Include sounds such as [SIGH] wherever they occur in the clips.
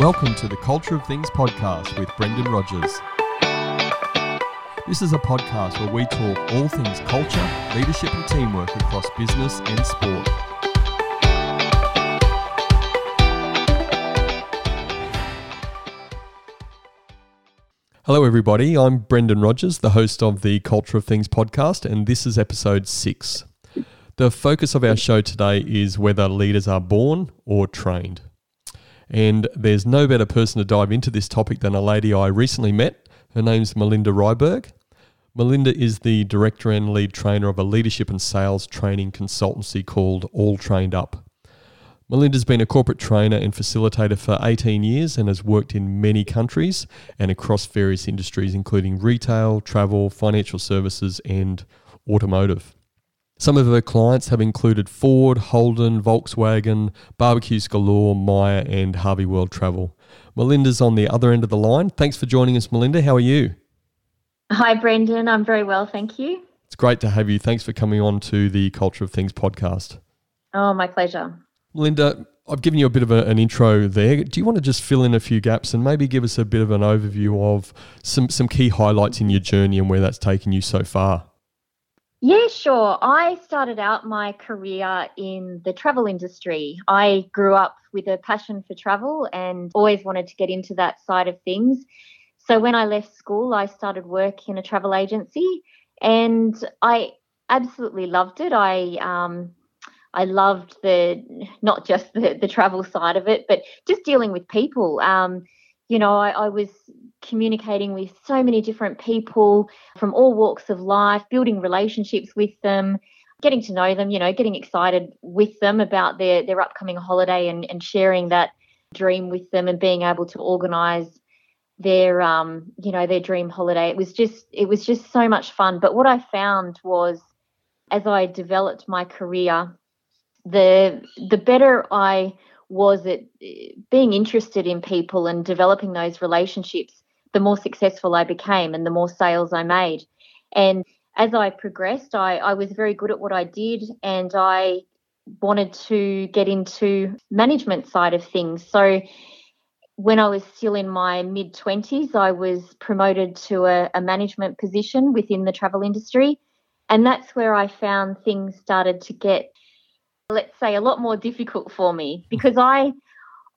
Welcome to the Culture of Things podcast with Brendan Rogers. This is a podcast where we talk all things culture, leadership, and teamwork across business and sport. Hello, everybody. I'm Brendan Rogers, the host of the Culture of Things podcast, and this is episode six. The focus of our show today is whether leaders are born or trained. And there's no better person to dive into this topic than a lady I recently met. Her name's Melinda Reihberg. Melinda is the director and lead trainer of a leadership and sales training consultancy called All Trained Up. Melinda's been a corporate trainer and facilitator for 18 years and has worked in many countries and across various industries, including retail, travel, financial services, and automotive. Some of her clients have included Ford, Holden, Volkswagen, Barbecues Galore, Myer, and Harvey World Travel. Melinda's on the other end of the line. Thanks for joining us, Melinda. How are you? Hi, Brendan. I'm very well, thank you. It's great to have you. Thanks for coming on to the Culture of Things podcast. Oh, my pleasure. Melinda, I've given you a bit of a, an intro there. Do you want to just fill in a few gaps and maybe give us a bit of an overview of some, some key highlights in your journey and where that's taken you so far? Yeah, sure. I started out my career in the travel industry. I grew up with a passion for travel and always wanted to get into that side of things. So when I left school, I started work in a travel agency and I absolutely loved it. I um, I loved the not just the, the travel side of it, but just dealing with people. Um, you know, I, I, was communicating with so many different people from all walks of life, building relationships with them, getting to know them, you know, getting excited with them about their, their upcoming holiday and, and sharing that dream with them and being able to organize their um you know their dream holiday. It was just it was just so much fun. But what i found was as i developed my career the the better I was at being interested in people and developing those relationships, the more successful I became and the more sales I made. And as I progressed, I, I was very good at what I did and I wanted to get into management side of things. So when I was still in my mid 20s, I was promoted to a, a management position within the travel industry. And that's where I found things started to get let's say a lot more difficult for me because I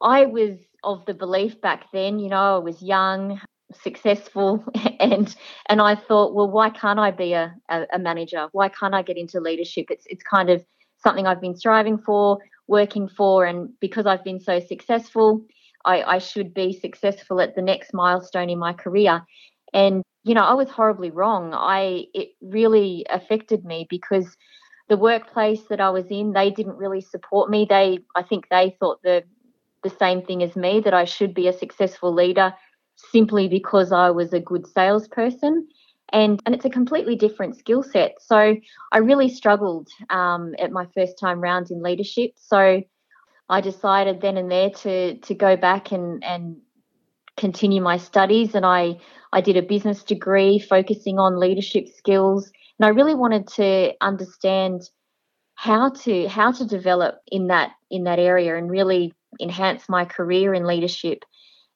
I was of the belief back then, you know, I was young, successful [LAUGHS] and and I thought, well, why can't I be a, a, manager? Why can't I get into leadership? It's it's kind of something I've been striving for, working for, and because I've been so successful, I, I should be successful at the next milestone in my career. And you know, I was horribly wrong. I it really affected me because the workplace that I was in, they didn't really support me. They, I think, they thought the the same thing as me that I should be a successful leader simply because I was a good salesperson. And, and it's a completely different skill set. So I really struggled um, at my first time round in leadership. So I decided then and there to to go back and and continue my studies and I I did a business degree focusing on leadership skills and I really wanted to understand how to how to develop in that in that area and really enhance my career in leadership.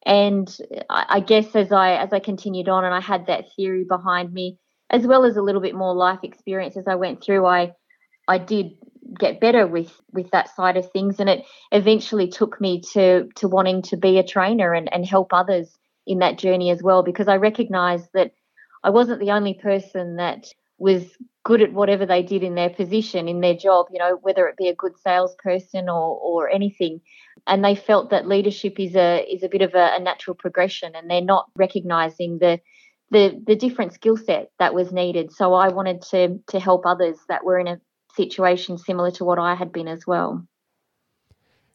And I, guess as I as I continued on and I had that theory behind me, as well as a little bit more life experience as I went through, I I did get better with with that side of things and it eventually took me to to wanting to be a trainer and, and help others in that journey as well because I recognized that I wasn't the only person that was good at whatever they did in their position, in their job, you know, whether it be a good salesperson or, or anything. And they felt that leadership is a is a bit of a, a natural progression and they're not recognizing the the the different skill set that was needed. So I wanted to to help others that were in a situation similar to what I had been as well.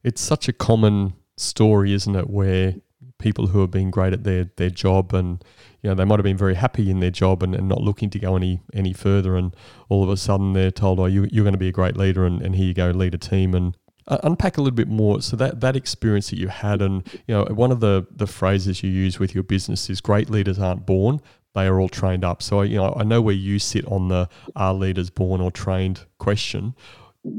It's such a common story, isn't it, where people who have been great at their their job and you know they might have been very happy in their job and, and not looking to go any any further and all of a sudden they're told oh you, you're going to be a great leader and, and here you go lead a team and uh, unpack a little bit more. So that that experience that you had and you know one of the the phrases you use with your business is great leaders aren't born they are all trained up. So you know I know where you sit on the are leaders born or trained question.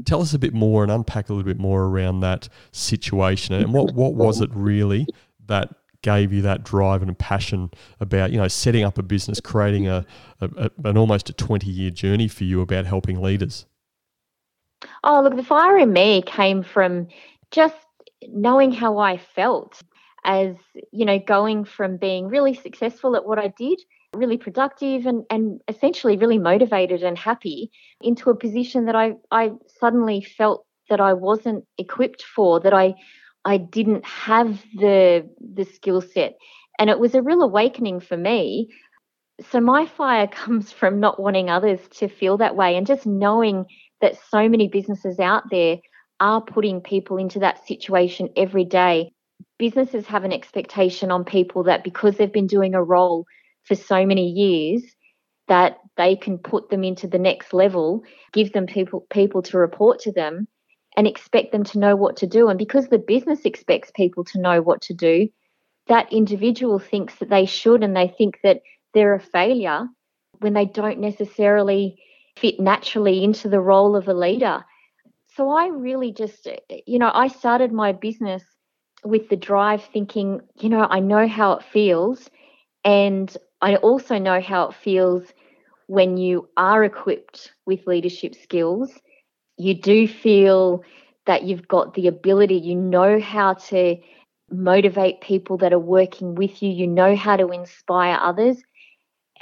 Tell us a bit more and unpack a little bit more around that situation and what, what was it really that gave you that drive and passion about you know setting up a business creating a, a, a, an almost a 20 year journey for you about helping leaders oh look the fire in me came from just knowing how i felt as you know going from being really successful at what i did really productive and, and essentially really motivated and happy into a position that I, I suddenly felt that I wasn't equipped for, that I I didn't have the the skill set. And it was a real awakening for me. So my fire [LAUGHS] comes from not wanting others to feel that way and just knowing that so many businesses out there are putting people into that situation every day. Businesses have an expectation on people that because they've been doing a role for so many years that they can put them into the next level, give them people people to report to them and expect them to know what to do. And because the business expects people to know what to do, that individual thinks that they should and they think that they're a failure when they don't necessarily fit naturally into the role of a leader. So I really just, you know, I started my business with the drive thinking, you know, I know how it feels and I also know how it feels when you are equipped with leadership skills. You do feel that you've got the ability, you know how to motivate people that are working with you, you know how to inspire others.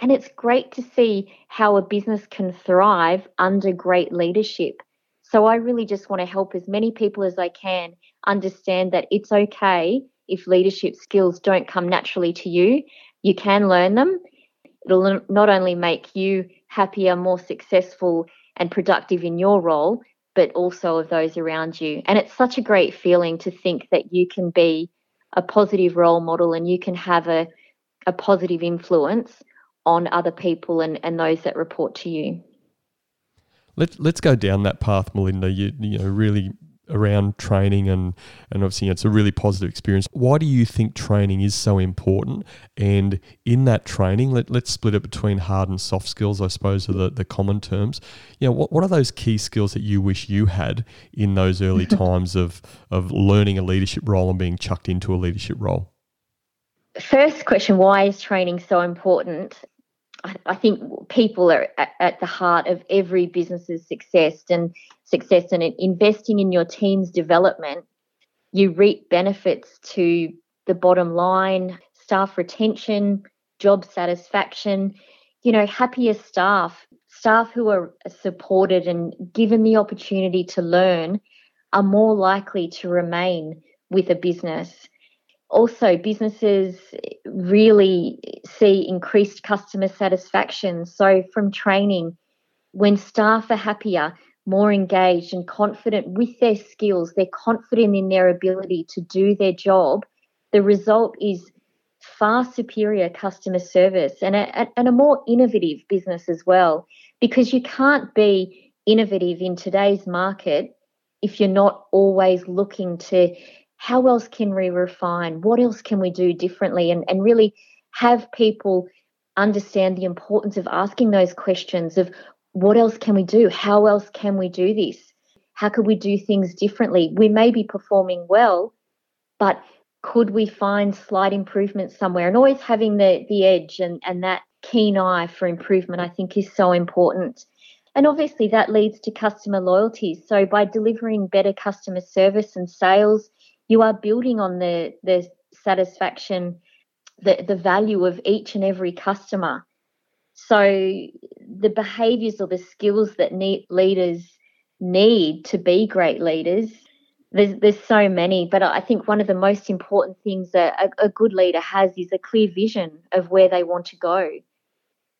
And it's great to see how a business can thrive under great leadership. So I really just want to help as many people as I can understand that it's okay if leadership skills don't come naturally to you you can learn them. It'll not only make you happier, more successful, and productive in your role, but also of those around you. And it's such a great feeling to think that you can be a positive role model and you can have a, a positive influence on other people and, and those that report to you. Let, let's go down that path, Melinda. You, you know, really around training and and obviously it's a really positive experience. Why do you think training is so important? And in that training let, let's split it between hard and soft skills i suppose are the, the common terms. You know what, what are those key skills that you wish you had in those early [LAUGHS] times of of learning a leadership role and being chucked into a leadership role? First question why is training so important I, think people are at, at, the heart of every business's success and success and investing in your team's development, you reap benefits to the bottom line, staff retention, job satisfaction, you know, happier staff, staff who are supported and given the opportunity to learn are more likely to remain with a business also businesses really see increased customer satisfaction. So, from training, when staff are happier, more engaged, and confident with their skills, they're confident in their ability to do their job, the result is far superior customer service and a, and a more innovative business as well. Because you can't be innovative in today's market if you're not always looking to how else can we refine? What else can we do differently? And, and really have people understand the importance of asking those questions of what else can we do? How else can we do this? How could we do things differently? We may be performing well, but could we find slight improvements somewhere? And always having the the edge and, and that keen eye for improvement, I think, is so important. And obviously, that leads to customer loyalty. So, by delivering better customer service and sales, you are building on the the satisfaction the, the value of each and every customer. So the behaviors or the skills that need, leaders need to be great leaders there's there's so many but i think one of the most important things that a, a good leader has is a clear vision of where they want to go.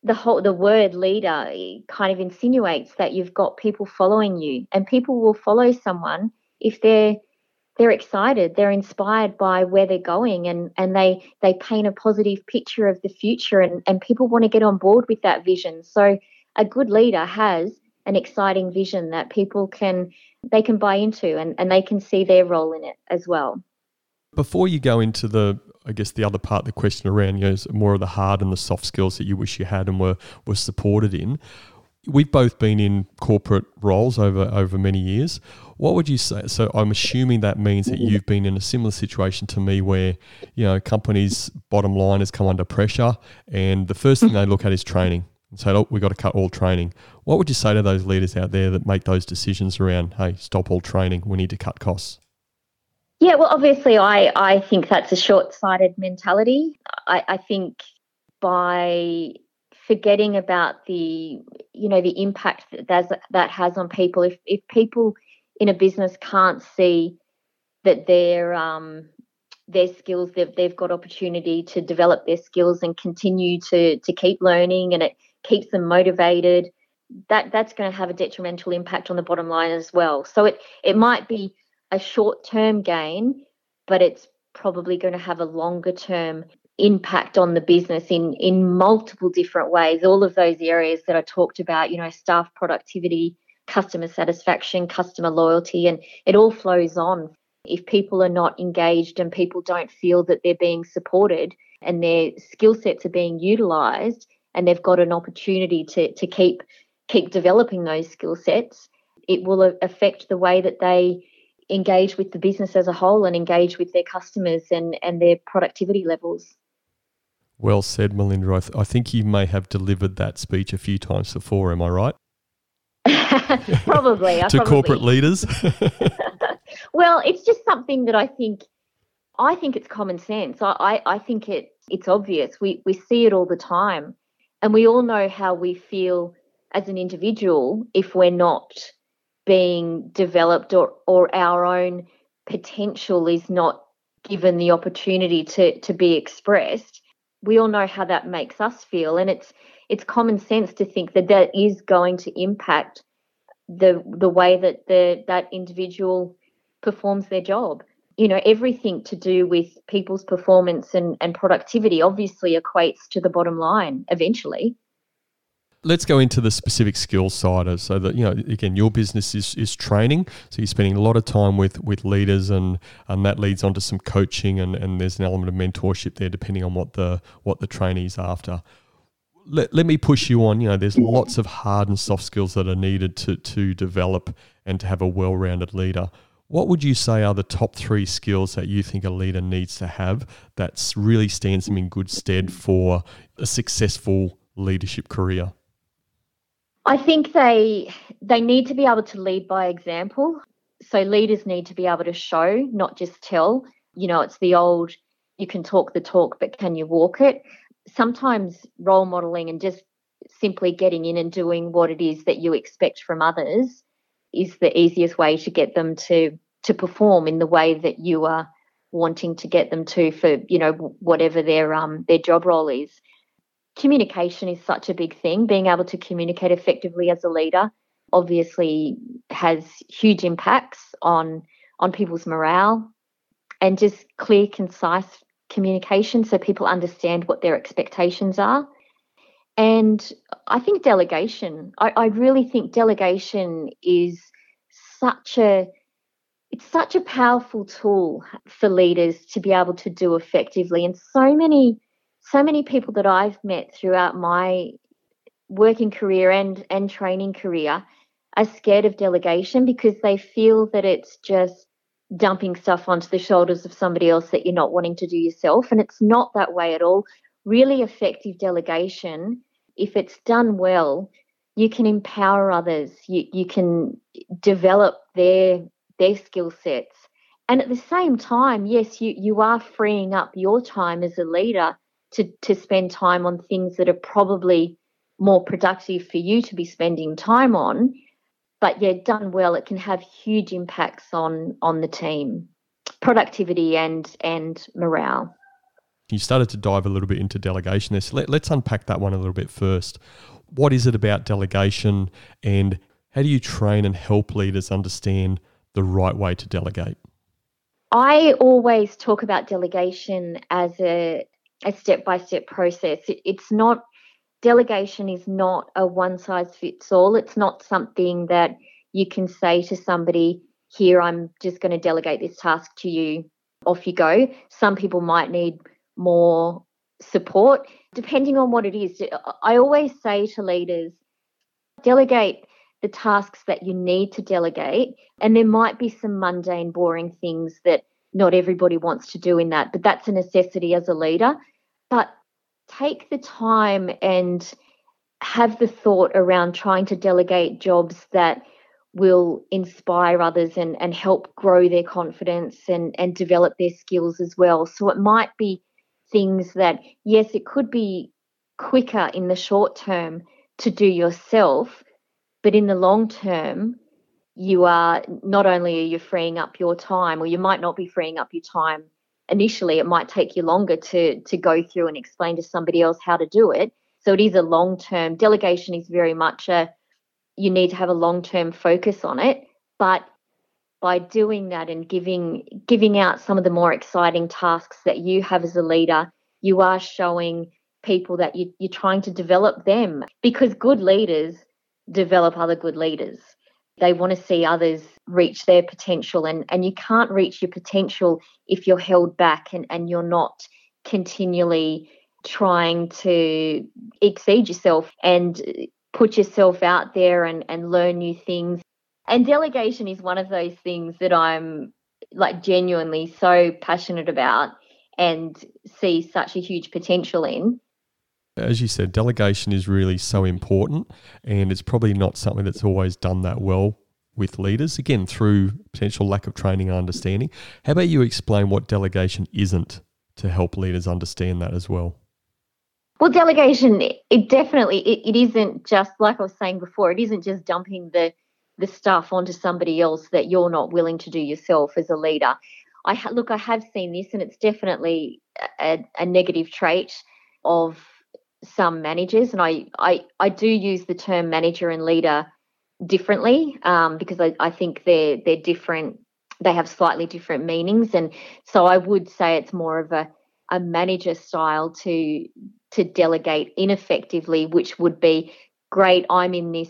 The whole the word leader kind of insinuates that you've got people following you and people will follow someone if they're they're excited they're inspired by where they're going and and they they paint a positive picture of the future and and people want to get on board with that vision. So a good leader has an exciting vision that people can they can buy into and, and they can see their role in it as well. Before you go into the I guess the other part of the question around you know more of the hard and the soft skills that you wish you had and were were supported in we've both been in corporate roles over over many years. What would you say? So I'm assuming that means that mm-hmm. you've been in a similar situation to me, where you know companies' bottom line has come under pressure, and the first thing mm-hmm. they look at is training and say, "Oh, we've got to cut all training." What would you say to those leaders out there that make those decisions around, "Hey, stop all training. We need to cut costs." Yeah, well, obviously, I, I think that's a short sighted mentality. I, I think by forgetting about the you know the impact that that has on people. If if people in a business can't see that their um their skills they've, they've got opportunity to develop their skills and continue to to keep learning and it keeps them motivated that that's going to have a detrimental impact on the bottom line as well. So it it might be a short term gain but it's probably going to have a longer term impact on the business in in multiple different ways. All of those areas that i talked about you know staff productivity customer satisfaction customer loyalty and it all flows on. If people are not engaged and people don't feel that they're being supported and their skill sets are being utilized and they've got an opportunity to to keep keep developing those skill sets it will affect the way that they engage with the business as a whole and engage with their customers and and their productivity levels well said, Melinda. I, th- I think you may have delivered that speech a few times before. Am I right? [LAUGHS] probably. [LAUGHS] to probably. corporate leaders. [LAUGHS] well, it's just something that I think. I think it's common sense. I, I, I think it it's obvious. We we see it all the time, and we all know how we feel as an individual if we're not being developed or or our own potential is not given the opportunity to to be expressed we all know how that makes us feel and it's it's common sense to think that that is going to impact the the way that the that individual performs their job. You know everything to do with people's performance and, and productivity obviously equates to the bottom line eventually let's go into the specific skill side. So that you know, again, your business is is training. So you're spending a lot of time with with leaders, and and that leads on to some coaching, and and there's an element of mentorship there, depending on what the what the trainee's after. Let, let me push you on. You know, there's lots of hard and soft skills that are needed to to develop and to have a well-rounded leader. What would you say are the top three skills that you think a leader needs to have that really stands them in good stead for a successful leadership career? I think they they need to be able to lead by example. So leaders need to be able to show, not just tell. You know, it's the old you can talk the talk, but can you walk it? Sometimes role modeling and just simply getting in and doing what it is that you expect from others is the easiest way to get them to to perform in the way that you are wanting to get them to for you know whatever their um their job role is communication is such a big thing. Being able to communicate effectively as a leader obviously has huge impacts on on people's morale and just clear, concise communication so people understand what their expectations are. And I think delegation, I, I really think delegation is such a it's such a powerful tool for leaders to be able to do effectively. And so many so many people that I've met throughout my working career and and training career are scared of delegation because they feel that it's just dumping stuff onto the shoulders of somebody else that you're not wanting to do yourself. And it's not that way at all. Really effective delegation if it's done well you can empower others. You you can develop their their skill sets. And at the same time yes you you are freeing up your time as a leader to to spend time on things that are probably more productive for you to be spending time on. But yeah done well it can have huge impacts on on the team. Productivity and and morale. You started to dive a little bit into delegation there so let, let's unpack that one a little bit first. What is it about delegation and how do you train and help leaders understand the right way to delegate? I always talk about delegation as a a step by step process. It, it's not, delegation is not a one size fits all. It's not something that you can say to somebody, here, I'm just going to delegate this task to you, off you go. Some people might need more support, depending on what it is. I always say to leaders, Delegate the tasks that you need to delegate. And there might be some mundane, boring things that not everybody wants to do in that, but that's a necessity as a leader. But take the time and have the thought around trying to delegate jobs that will inspire others and, and help grow their confidence and, and develop their skills as well. So it might be things that, yes, it could be quicker in the short term to do yourself, but in the long term, you are not only are you freeing up your time, or you might not be freeing up your time initially. It might take you longer to to go through and explain to somebody else how to do it. So it is a long term delegation. Is very much a you need to have a long term focus on it, but by doing that and giving giving out some of the more exciting tasks that you have as a leader, you are showing people that you, you're trying to develop them because good leaders develop other good leaders. They want to see others reach their potential, and, and you can't reach your potential if you're held back and, and you're not continually trying to exceed yourself and put yourself out there and, and learn new things. And delegation is one of those things that I'm like genuinely so passionate about and see such a huge potential in as you said, delegation is really so important, and it's probably not something that's always done that well with leaders, again, through potential lack of training and understanding. How about you explain what delegation isn't to help leaders understand that as well? Well, delegation, it definitely it, it isn't just like I was saying before. It isn't just dumping the the stuff onto somebody else that you're not willing to do yourself as a leader. I look, I have seen this, and it's definitely a, a negative trait of some managers, and I, I, I do use the term manager and leader differently um, because I, I think they're they're different. They have slightly different meanings, and so I would say it's more of a a manager style to to delegate ineffectively, which would be great. I'm in this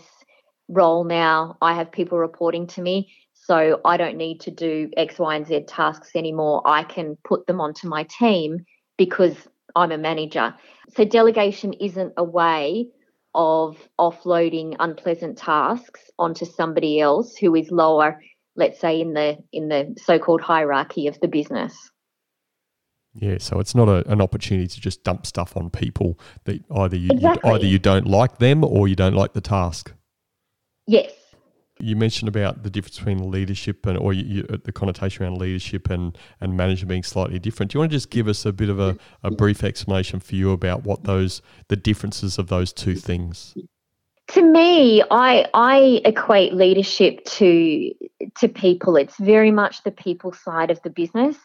role now. I have people reporting to me. So I don't need to do X, Y, and Z tasks anymore. I can put them onto my team because I'm a manager. So delegation isn't a way of offloading unpleasant tasks onto somebody else who is lower, let's say in the in the so-called hierarchy of the business. Yeah, so it's not a, an opportunity to just dump stuff on people that either you, exactly. you either you don't like them or you don't like the task. Yes, you mentioned about the difference between leadership and, or you, you, uh, the connotation around leadership and, and management being slightly different. Do you want to just give us a bit of a, a brief explanation for you about what those, the differences of those two things? To me, I I equate leadership to to people. It's very much the people side of the business.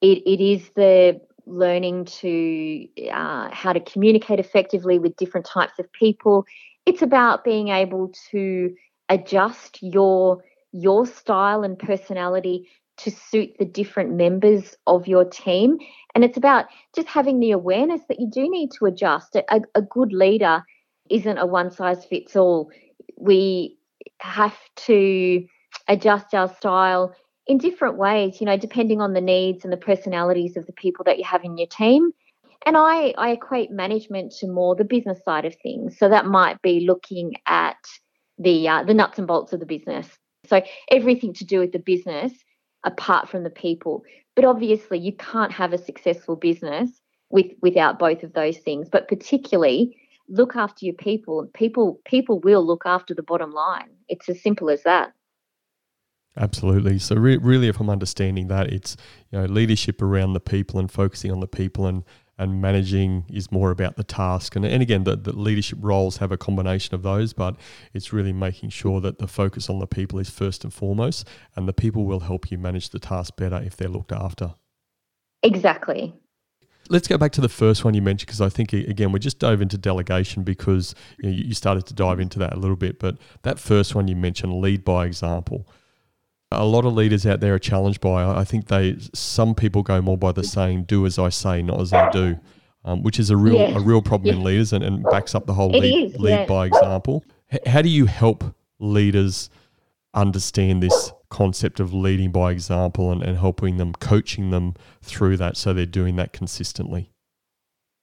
It it is the learning to uh, how to communicate effectively with different types of people. It's about being able to adjust your your style and personality to suit the different members of your team. And it's about just having the awareness that you do need to adjust. A, a good leader isn't a one size fits all. We have to adjust our style in different ways, you know, depending on the needs and the personalities of the people that you have in your team. And I, I equate management to more the business side of things. So that might be looking at the uh, the nuts and bolts of the business. So everything to do with the business apart from the people. But obviously you can't have a successful business with without both of those things. But particularly look after your people. People people will look after the bottom line. It's as simple as that. Absolutely. So re- really, if I'm understanding that, it's you know leadership around the people and focusing on the people and and managing is more about the task. And, and again, the, the leadership roles have a combination of those, but it's really making sure that the focus on the people is first and foremost, and the people will help you manage the task better if they're looked after. Exactly. Let's go back to the first one you mentioned because I think again we just dove into delegation because you, know, you started to dive into that a little bit. But that first one you mentioned, lead by example a lot of leaders out there are challenged by. I think they some people go more by the saying "do as I say, not as I do," um, which is a real a real problem in leaders and, and backs up the whole it lead, is, lead yeah. by example. H- how do you help leaders understand this concept of leading by example and, and helping them, coaching them through that so they're doing that consistently?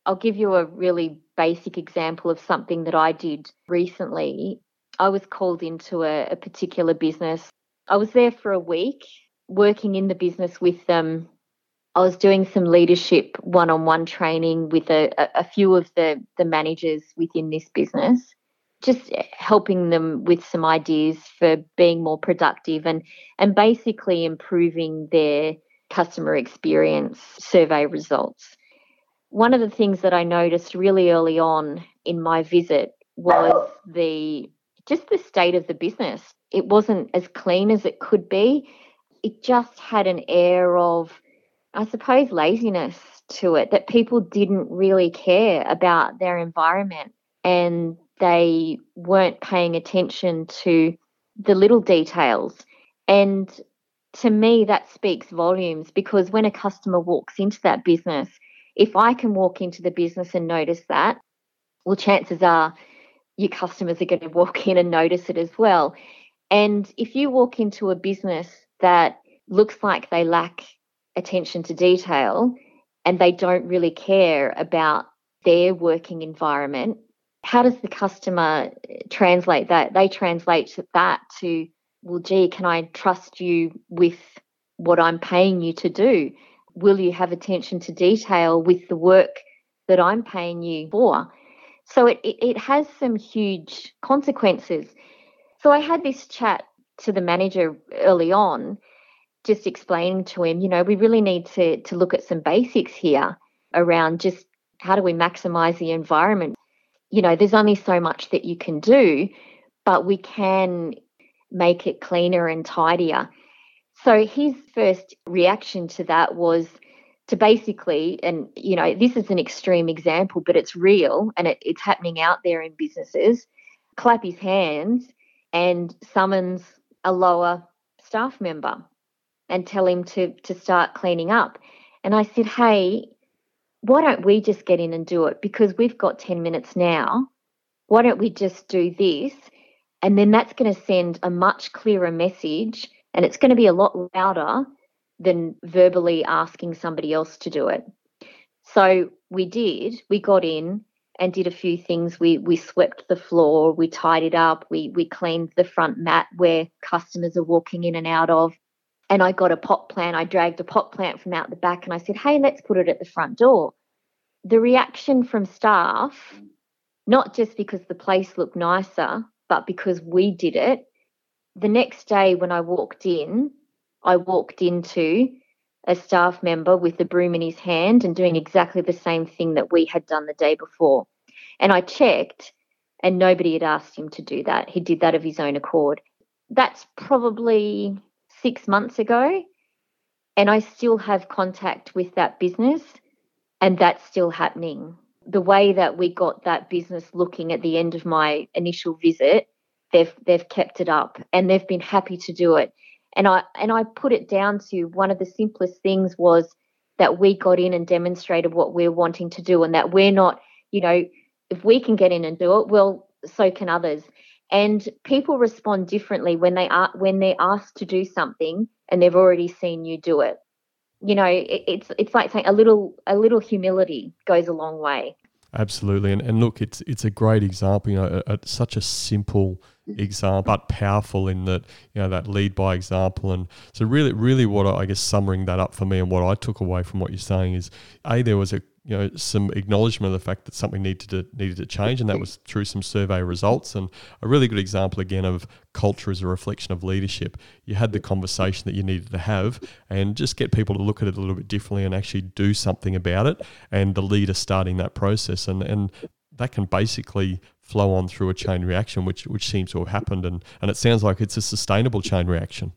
I'll give you a really basic example of something that I did recently I was called into a, a particular business. I was there for a week working in the business with them. I was doing some leadership one on one training with a, a few of the, the managers within this business, just helping them with some ideas for being more productive and, and basically improving their customer experience survey results. One of the things that I noticed really early on in my visit was the just the state of the business. It wasn't as clean as it could be. It just had an air of, I suppose, laziness to it that people didn't really care about their environment and they weren't paying attention to the little details. And to me, that speaks volumes because when a customer walks into that business, if I can walk into the business and notice that, well, chances are your customers are going to walk in and notice it as well. And if you walk into a business that looks like they lack attention to detail and they don't really care about their working environment, how does the customer eh, translate that? They translate that to, well, gee, can I trust you with what I'm paying you to do? Will you have attention to detail with the work that I'm paying you for? So it, it, it has some huge consequences. So I had this chat to the manager early on, just explaining to him, you know, we really need to to look at some basics here around just how do we maximize the environment. You know, there's only so much that you can do, but we can make it cleaner and tidier. So his first reaction to that was to basically, and you know, this is an extreme example, but it's real and it, it's happening out there in businesses, clap his hands and summons a lower staff member and tell him to to start cleaning up. And I said, Hey, why don't we just get in and do it? Because we've got 10 minutes now. Why don't we just do this? And then that's going to send a much clearer message and it's going to be a lot louder than verbally asking somebody else to do it. So we did. We got in and did a few things. We we swept the floor, we tidied up, we we cleaned the front mat where customers are walking in and out of. And I got a pot plant. I dragged a pot plant from out the back and I said, "Hey, let's put it at the front door." The reaction from staff, not just because the place looked nicer, but because we did it. The next day when I walked in, I walked into a staff member with the broom in his hand and doing exactly the same thing that we had done the day before. And I checked, and nobody had asked him to do that. He did that of his own accord. That's probably six months ago. And I still have contact with that business, and that's still happening. The way that we got that business looking at the end of my initial visit, they've they've kept it up and they've been happy to do it and I and I put it down to one of the simplest things was that we got in and demonstrated what we're wanting to do and that we're not, you know, if we can get in and do it, well, so can others. And people respond differently when they are when they're asked to do something and they've already seen you do it. You know, it, it's it's like saying a little a little humility goes a long way. Absolutely, and and look, it's it's a great example. You know, such a simple example, but powerful in that you know that lead by example. And so, really, really, what I, I guess summating that up for me and what I took away from what you're saying is, a there was a you know some acknowledgement of the fact that something needed to needed to change, and that was through some survey results. And a really good example again of culture as a reflection of leadership. You had the conversation that you needed to have, and just get people to look at it a little bit differently and actually do something about it. And the leader starting that process, and and that can basically flow on through a chain reaction, which which seems to have happened, and and it sounds like it's a sustainable chain reaction.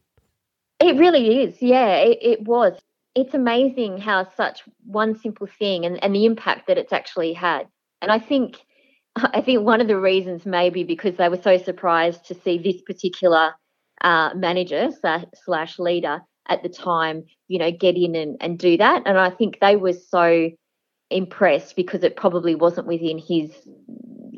It really is, yeah. It, it was it's amazing how such one simple thing and, and the impact that it's actually had. And I think [LAUGHS] I think one of the reasons maybe because they were so surprised to see this particular uh, manager slash leader at the time, you know, get in and, and do that. And I think they were so impressed because it probably wasn't within his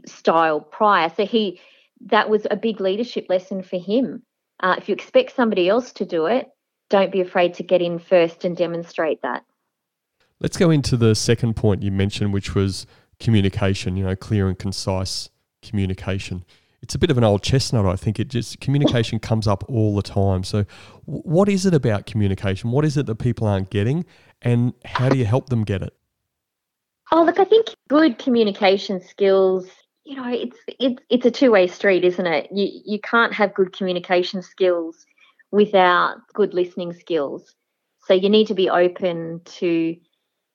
style prior. So he that was a big leadership lesson for him. Uh, if you expect somebody else to do it, don't be afraid to get in first and demonstrate that. Let's go into the second point you mentioned, which was communication, you know, clear and concise communication. it's a bit of an old chestnut. I think it just communication [LAUGHS] comes up all the time. So, what is it about communication? What is it that people aren't getting, and how do you help them get it? Oh, look, I think good communication skills. You know, it's it's it's a two way street, isn't it? You you can't have good communication skills without good listening skills. So you need to be open to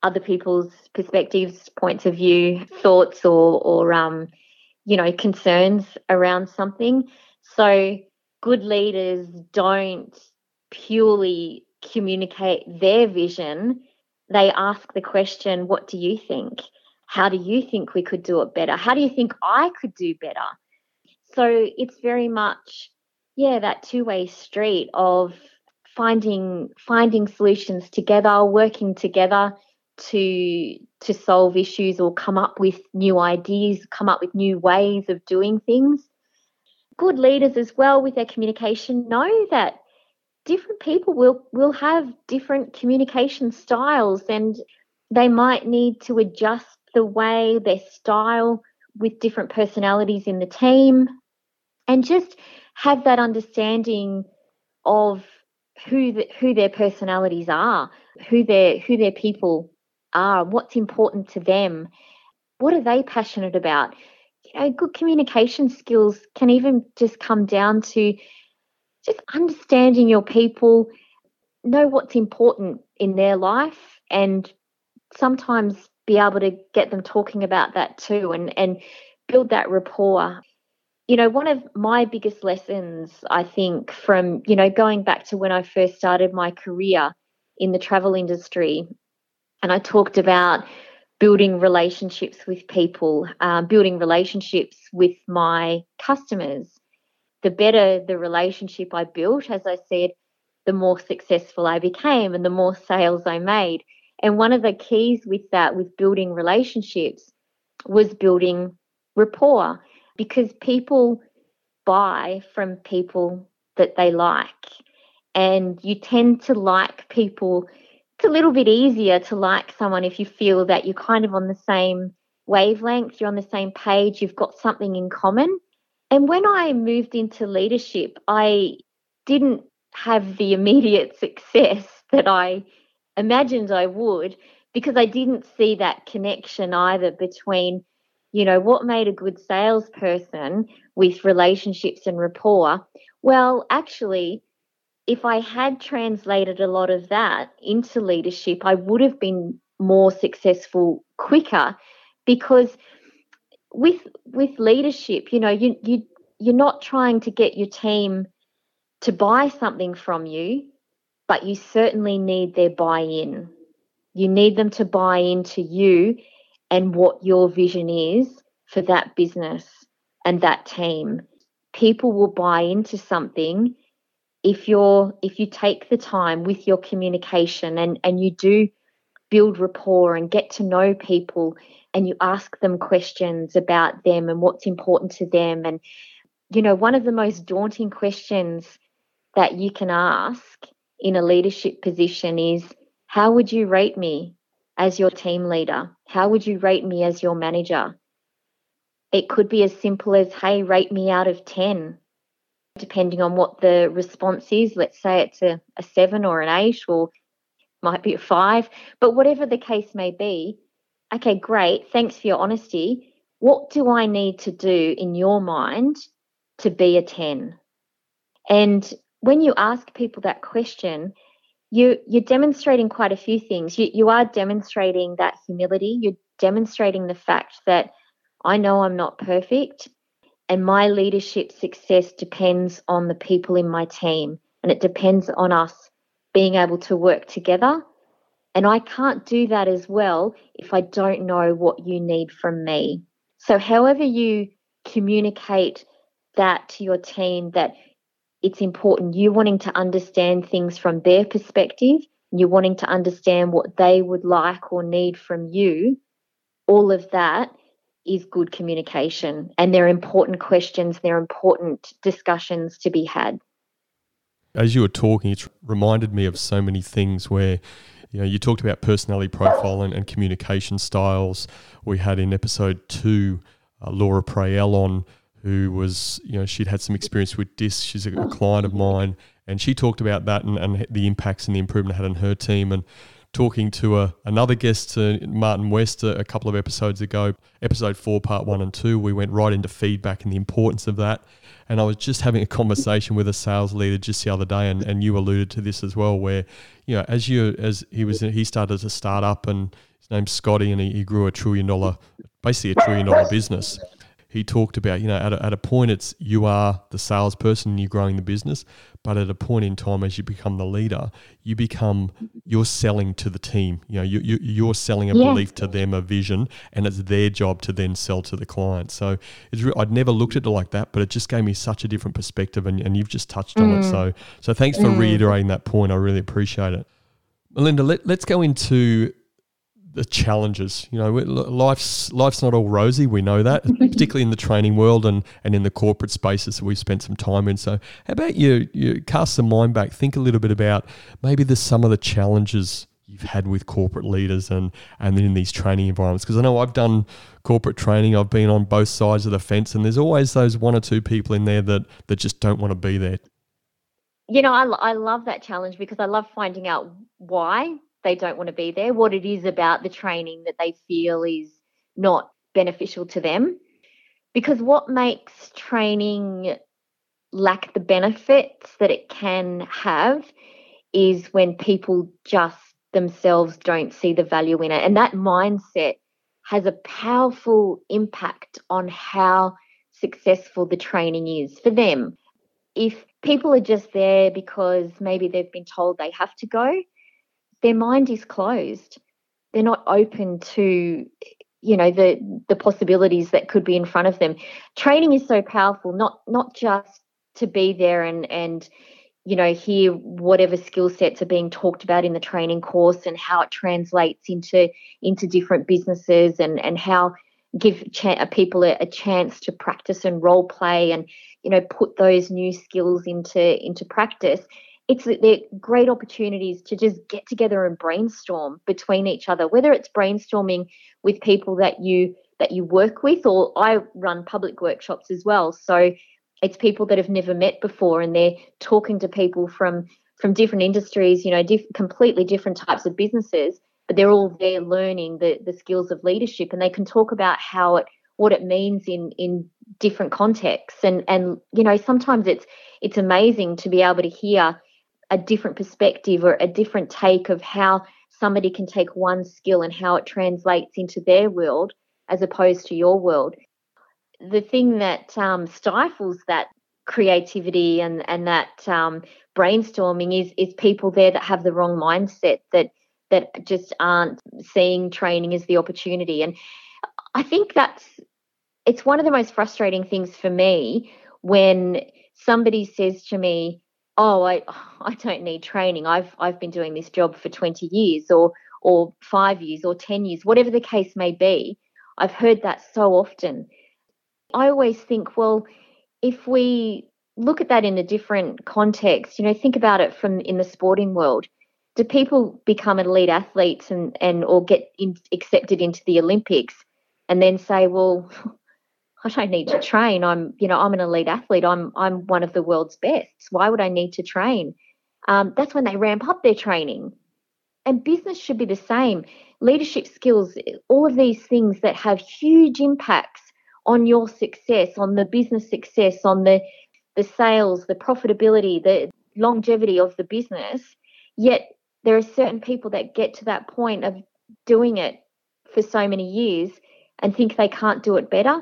other people's perspectives, points of view, thoughts, or or um, you know, concerns around something. So good leaders don't purely communicate their vision. They ask the question, what do you think? How do you think we could do it better? How do you think I could do better? So it's very much, yeah, that two-way street of finding finding solutions together, working together to to solve issues or come up with new ideas, come up with new ways of doing things. Good leaders as well with their communication know that different people will will have different communication styles and they might need to adjust the way their style with different personalities in the team and just have that understanding of who the, who their personalities are, who their who their people are, what's important to them, what are they passionate about. You know, good communication skills can even just come down to just understanding your people, know what's important in their life, and sometimes be able to get them talking about that too and, and build that rapport. You know, one of my biggest lessons, I think, from, you know, going back to when I first started my career in the travel industry and I talked about building relationships with people, uh, building relationships with my customers. The better the relationship I built, as I said, the more successful I became and the more sales I made. And one of the keys with that, with building relationships, was building rapport because people buy from people that they like. And you tend to like people it's a little bit easier to like someone if you feel that you're kind of on the same wavelength, you're on the same page, you've got something in common. And when I moved into leadership, I didn't have the [LAUGHS] immediate success that I imagined I would because I didn't see that connection either between, you know, what made a good salesperson with relationships and rapport. Well, actually, if I had translated a lot of that into leadership, I would have been more successful quicker because with with leadership, you know, you you you're not trying to get your team to buy something from you, but you certainly need their buy-in. You need them to buy into you and what your vision is for that business and that team. People will buy into something if you're if you take the time with your communication and and you do build rapport and get to know people and you ask them questions about them and what's important to them and you know one of the most daunting questions that you can ask in a leadership position is how would you rate me as your team leader how would you rate me as your manager it could be as simple as hey rate me out of 10 depending on what the response is. Let's say it's a, a seven or an eight, or might be a five, but whatever the case may be, okay, great. Thanks for your honesty. What do I need to do in your mind to be a 10? And when you ask people that question, you, you're demonstrating quite a few things. You, you are demonstrating that humility. You're demonstrating the fact that I know I'm not perfect and my leadership success depends on the people in my team and it depends on us being able to work together. And I can't do that as well if I don't know what you need from me. So, however, you communicate that to your team, that it's important, you wanting to understand things from their perspective, you wanting to understand what they would like or need from you, all of that is good communication and they're important questions, they're important discussions to be had. As you were talking, it reminded me of so many things where you know you talked about personality profile and, and communication styles. We had in episode two uh, Laura Prayel on who was, you know, she'd had some experience with DISC. She's a, a client of mine, and she talked about that and, and the impacts and the improvement it had on her team. And talking to a, another guest, uh, Martin West, a, a, couple of episodes ago, episode four, part one and two, we went right into feedback and the importance of that. And I was just having a conversation with a sales leader just the other day, and, and you alluded to this as well, where you know as you as he was he started a startup, and his name's Scotty, and he, he grew a trillion dollar, basically a trillion dollar business he talked about, you know, at a, at a point it's you are the salesperson and you're growing the business, but at a point in time as you become the leader, you become you're selling to the team. You know, you, you you're selling a yeah. belief to them, a vision, and it's their job to then sell to the client. So it's re- I'd never looked at it like that, but it just gave me such a different perspective, and, and you've just touched mm. on it. Mm. So so thanks for mm. reiterating that point. I really appreciate it. Melinda, let, let's go into the challenges. You know, life's life's not all rosy. We know that, [LAUGHS] particularly in the training world and, and in the corporate spaces that we've spent some time in. So, how about you? You cast some mind back. Think a little bit about maybe the some of the challenges you've had with corporate leaders and and in these training environments. Because I know I've done corporate training. I've been on both sides of the fence, and there's always those one or two people in there that that just don't want to be there. You know, I, I love that challenge because I love finding out why they don't want to be there, what it is about the training that they feel is not beneficial to them. Because what makes training lack the benefits that it can have is when people just themselves don't see the value in it. And that mindset has a powerful impact on how successful the training is for them. If people are just there because maybe they've been told they have to go, their mind is closed. They're not open to you know the the possibilities that could be in front of them. Training is so powerful, not not just to be there and and you know hear whatever skill sets are being talked about in the training course and how it translates into into different businesses and and how give cha- uh, people a, a, chance to practice and role play and you know put those new skills into into practice it's they're great opportunities to just get together and brainstorm between each other whether it's brainstorming with people that you that you work with or i run public workshops as well. So it's people that have never met before and they're talking to people from from different industries you know diff- completely different types of businesses but they're all there learning the the skills of leadership and they can talk about how it what it means in in different contexts. And and you know sometimes it's it's amazing to be able to hear a different perspective or a different take of how somebody can take one skill and how it translates into their world as opposed to your world. The thing that um, stifles that creativity and and that um, brainstorming is is people there that have the wrong mindset that that just aren't seeing training as the opportunity and I think that's it's one of the most frustrating things for me when somebody says to me oh I [SIGHS] I don't need training. I've I've been doing this job for 20 years or or 5 years or 10 years, whatever the case may be. I've heard that so often. I always think, well, if we look at that in a different context, you know, think about it from in the sporting world. Do people become elite athletes and, and or get in, accepted into the Olympics and then say, well, [LAUGHS] I don't need to train. I'm, you know, I'm an elite athlete. I'm, I'm one of the world's best. Why would I need to train? Um, that's when they ramp up their training. And business should be the same. Leadership skills, all of these things that have huge impacts on your success, on the business success, on the the sales, the profitability, the longevity of the business. Yet there are certain people that get to that point of doing it for so many years and think they can't do it better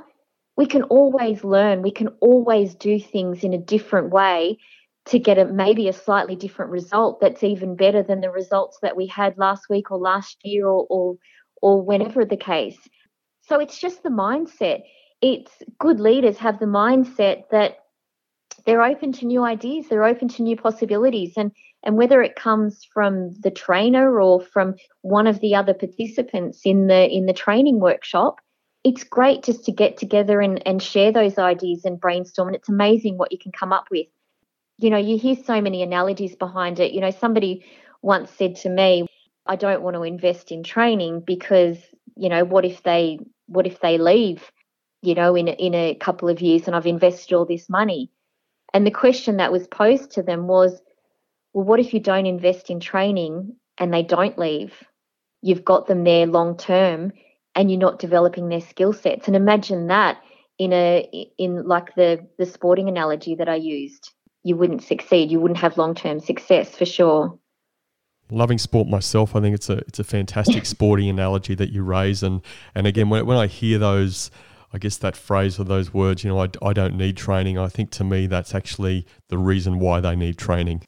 we can always learn, we can always do things in a different way to get a maybe a slightly different result that's even better than the results that we had last week or last year or or, or whenever the case. So it's just the mindset. It's good leaders have the mindset that they're open to new ideas, they're open to new possibilities and and whether it comes from the trainer or from one of the other participants in the in the training workshop it's great just to get together and, and share those ideas and brainstorm. And it's amazing what you can come up with. You know, you hear so many analogies behind it. You know, somebody once said to me, I don't want to invest in training because, you know, what if they what if they leave? you know, in, in a couple of years and I've invested all this money. And the question that was posed to them was, well, what if you don't invest in training and they don't leave? You've got them there long term and you're not developing their skill sets. And imagine that in a in like the the sporting analogy that I used. You wouldn't succeed. You wouldn't have long term success for sure loving sport myself, I think it's a it's a fantastic [LAUGHS] sporting analogy that you raise. And and again, when, when I hear those, I guess that phrase or those words, you know, I, I don't need training. I think to me that's actually the reason why they need training.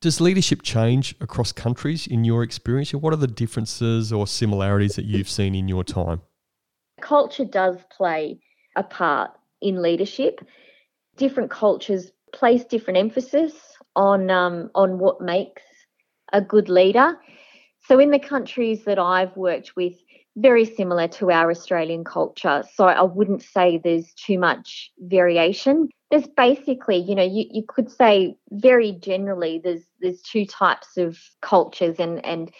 Does leadership change across countries in your experience? What are the differences or similarities that you've seen in your time? Culture does play a part in leadership. Different cultures place different emphasis on um, on what makes a good leader. So, in the countries that I've worked with, very similar to our Australian culture. So, I wouldn't say there's too much variation. There's basically, you know, you, you could say very generally there's there's two types of cultures and and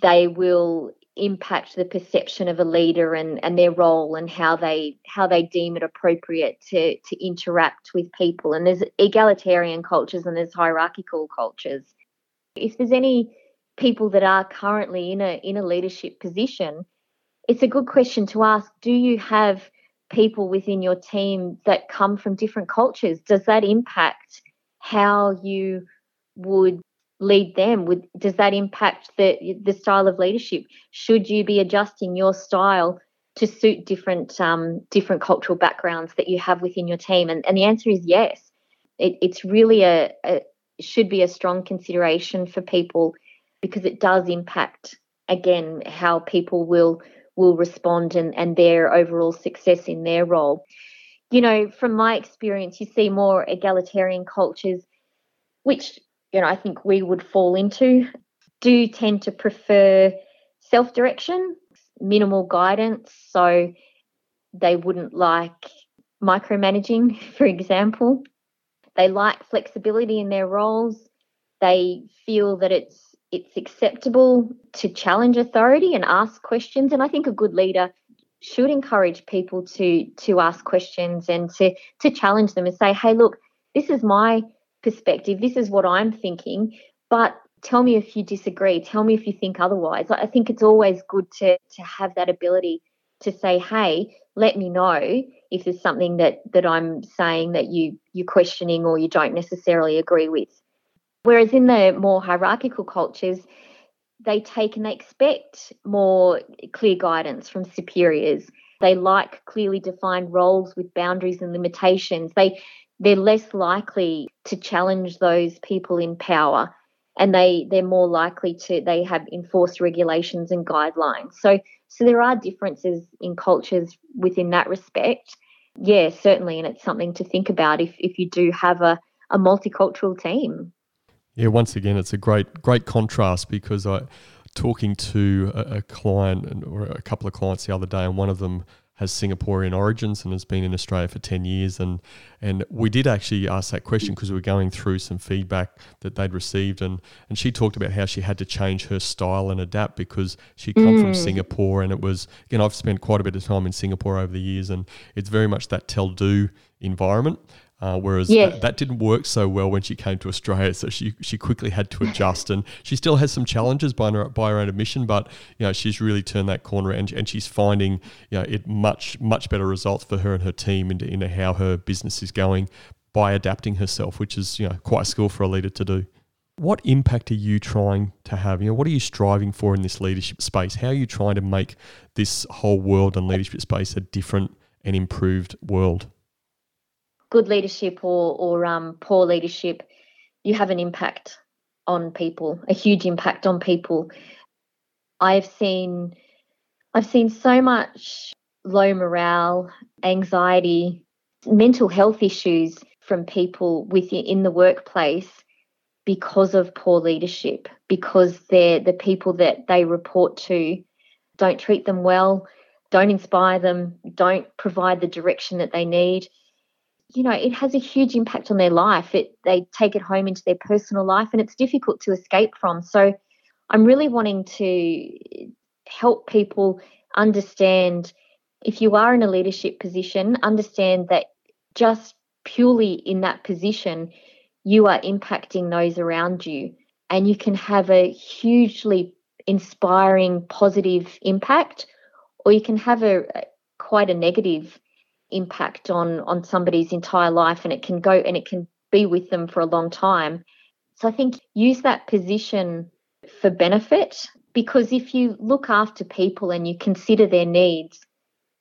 they will impact the perception of a leader and, and their role and how they how they deem it appropriate to to interact with people. And there's egalitarian cultures and there's hierarchical cultures. If there's any people that are currently in a in a leadership position, it's a good question to ask, do you have people within your team that come from different cultures? Does that impact how you would lead them? Would does that impact the the style of leadership? Should you be adjusting your style to suit different um, different cultural backgrounds that you have within your team? And, and the answer is yes. It, it's really a, a, should be a strong consideration for people because it does impact again how people will will respond and, and their overall success in their role. You know, from my experience, you see more egalitarian cultures, which, you know, I think we would fall into, do tend to prefer self direction, minimal guidance. So they wouldn't like micromanaging, [LAUGHS] for example. They like flexibility in their roles. They feel that it's it's acceptable to challenge authority and ask questions. And I think a good leader should encourage people to to ask questions and to to challenge them and say, hey, look, this is my perspective. This is what I'm thinking. But tell me if you disagree. Tell me if you think otherwise. I think it's always good to to have that ability to say, hey, let me know if there's something that that I'm saying that you you're questioning or you don't necessarily agree with. Whereas in the more hierarchical cultures, they take and they expect more clear guidance from superiors. They like clearly defined roles with boundaries and limitations. They they're less likely to challenge those people in power and they they're more likely to they have enforced regulations and guidelines. So so there are differences in cultures within that respect. Yeah, certainly, and it's something to think about if if you do have a, a multicultural team. Yeah, once again, it's a great great contrast because I talking to a, a client or a couple of clients the other day, and one of them has Singaporean origins and has been in Australia for 10 years. And, and we did actually ask that question because we were going through some feedback that they'd received. And, and she talked about how she had to change her style and adapt because she'd come mm. from Singapore. And it was, again, I've spent quite a bit of time in Singapore over the years, and it's very much that tell do environment. Uh, whereas yes. that, that, didn't work so well when she came to Australia, so she she quickly had to adjust, and she still has some challenges by her, by her own admission, but you know she's really turned that corner, and, and she's finding you know it much much better results for her and her team into, into how her business is going by adapting herself, which is you know quite a skill for a leader to do. What impact are you trying to have? You know, what are you striving for in this leadership space? How are you trying to make this whole world and leadership space a different and improved world? Good leadership or or um, poor leadership, you have an impact on people, a huge impact on people. I've seen I've seen so much low morale, anxiety, mental health issues from people within in the workplace because of poor leadership, because they're the people that they report to don't treat them well, don't inspire them, don't provide the direction that they need you know, it has a huge impact on their life. It they take it home into their personal life and it's difficult to escape from. So I'm really wanting to help people understand if you are in a leadership position, understand that just purely in that position, you are impacting those around you. And you can have a hugely inspiring, positive impact, or you can have a quite a negative impact on on somebody's entire life and it can go and it can be with them for a long time so i think use that position for benefit because if you look after people and you consider their needs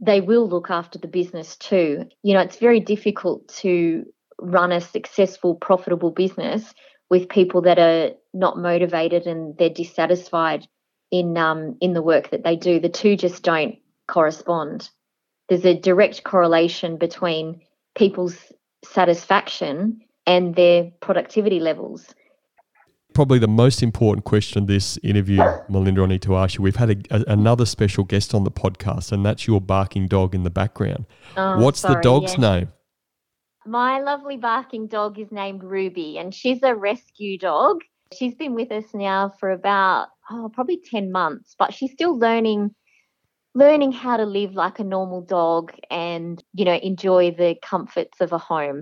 they will look after the business too. You know, it's very difficult to run a successful, profitable business with people that are not motivated and they're dissatisfied in um, in the work that they do. The two just don't correspond. There's a direct correlation between people's satisfaction and their productivity levels probably the most important question of this interview, Melinda, I need to ask you. We've had a, a, another special guest on the podcast, and that's your barking dog in the background. Oh, What's sorry, the dog's name? My lovely barking dog is named Ruby, and she's a rescue dog. She's been with us now for about, oh, probably 10 months, but she's still learning learning how to live like a normal dog and you know enjoy the comforts of a home.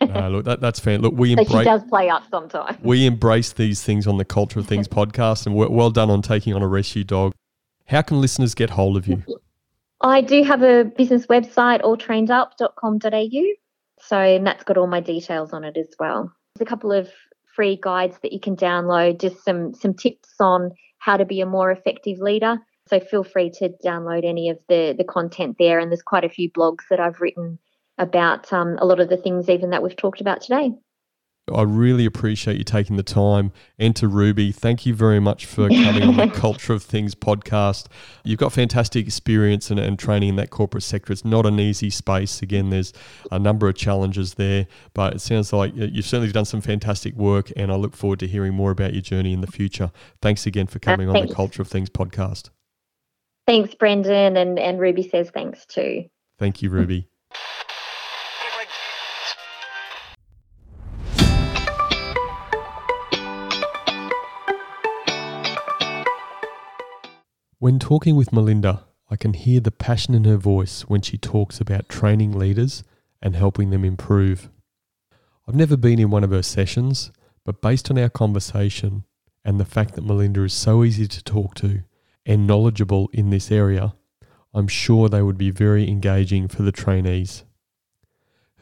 look, that, that's fair. Look, we [LAUGHS] embrace. she does play up sometimes. We embrace these things on the Culture of Things [LAUGHS] podcast, and well done on taking on a rescue dog. How can listeners get hold of you? I do have a business website, alltrainedup.com.au. So and that's got all my details on it as well. There's a couple of free guides that you can download, just some some tips on how to be a more effective leader so feel free to download any of the the content there. And there's quite a few blogs that I've written about um, a lot of the things even that we've talked about today. I really appreciate you taking the time. And to Ruby, thank you very much for coming on the [LAUGHS] Culture of Things podcast. You've got fantastic experience and, and, training in that corporate sector. It's not an easy space. Again, there's a number of challenges there, but it sounds like you've certainly done some fantastic work. And I look forward to hearing more about your journey in the future. Thanks again for coming uh, on the Culture of Things podcast. Thanks, Brendan. And, and Ruby says thanks too. Thank you, Ruby. [LAUGHS] When talking with Melinda, I can hear the passion in her voice when she talks about training leaders and helping them improve. I've never been in one of her sessions, but based on our conversation and the fact that Melinda is so easy to talk to, and knowledgeable in this area, I'm sure they would be very engaging for the trainees.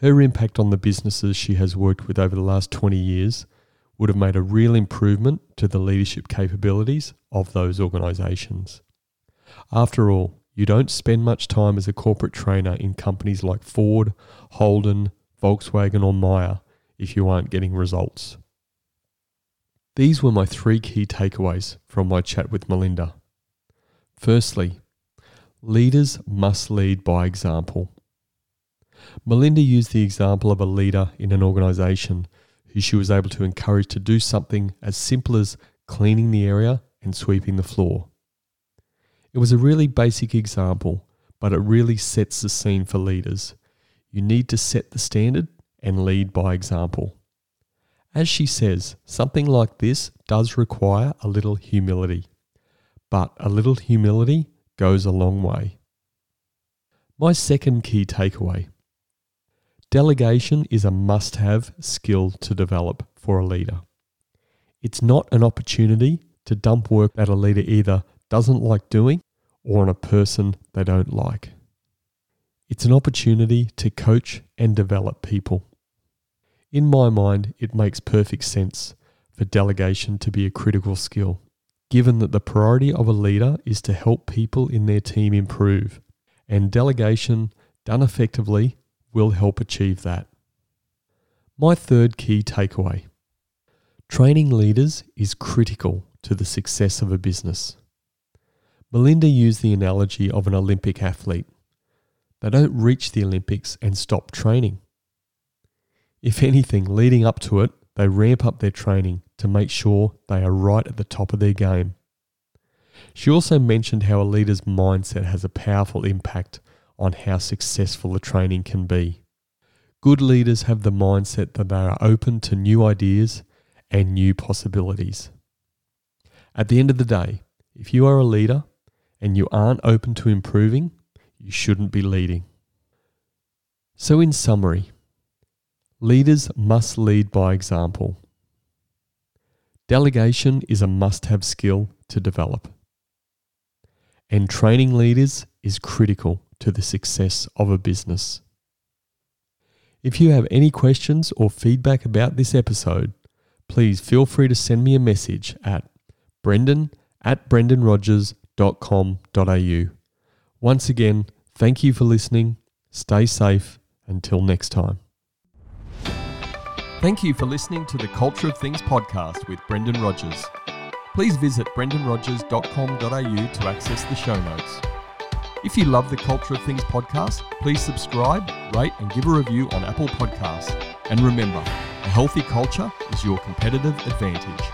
Her impact on the businesses she has worked with over the last 20 years would have made a real improvement to the leadership capabilities of those organisations. After all, you don't spend much time as a corporate trainer in companies like Ford, Holden, Volkswagen, or Myer if you aren't getting results. These were my three key takeaways from my chat with Melinda. Firstly, leaders must lead by example. Melinda used the example of a leader in an organisation who she was able to encourage to do something as simple as cleaning the area and sweeping the floor. It was a really basic example, but it really sets the scene for leaders. You need to set the standard and lead by example. As she says, something like this does require a little humility but a little humility goes a long way. My second key takeaway delegation is a must have skill to develop for a leader. It's not an opportunity to dump work that a leader either doesn't like doing or on a person they don't like. It's an opportunity to coach and develop people. In my mind, it makes perfect sense for delegation to be a critical skill given that the priority of a leader is to help people in their team improve, and delegation done effectively will help achieve that. My third key takeaway training leaders is critical to the success of a business. Melinda used the analogy of an Olympic athlete. They don't reach the Olympics and stop training. If anything, leading up to it, they ramp up their training to make sure they are right at the top of their game. She also mentioned how a leader's mindset has a powerful impact on how successful the training can be. Good leaders have the mindset that they are open to new ideas and new possibilities. At the end of the day, if you are a leader and you aren't open to improving, you shouldn't be leading. So, in summary, leaders must lead by example. Delegation is a must have skill to develop. And training leaders is critical to the success of a business. If you have any questions or feedback about this episode, please feel free to send me a message at brendan at brendanrogers.com.au. Once again, thank you for listening. Stay safe. Until next time. Thank you for listening to the Culture of Things podcast with Brendan Rogers. Please visit brendanrogers.com.au to access the show notes. If you love the Culture of Things podcast, please subscribe, rate, and give a review on Apple Podcasts. And remember, a healthy culture is your competitive advantage.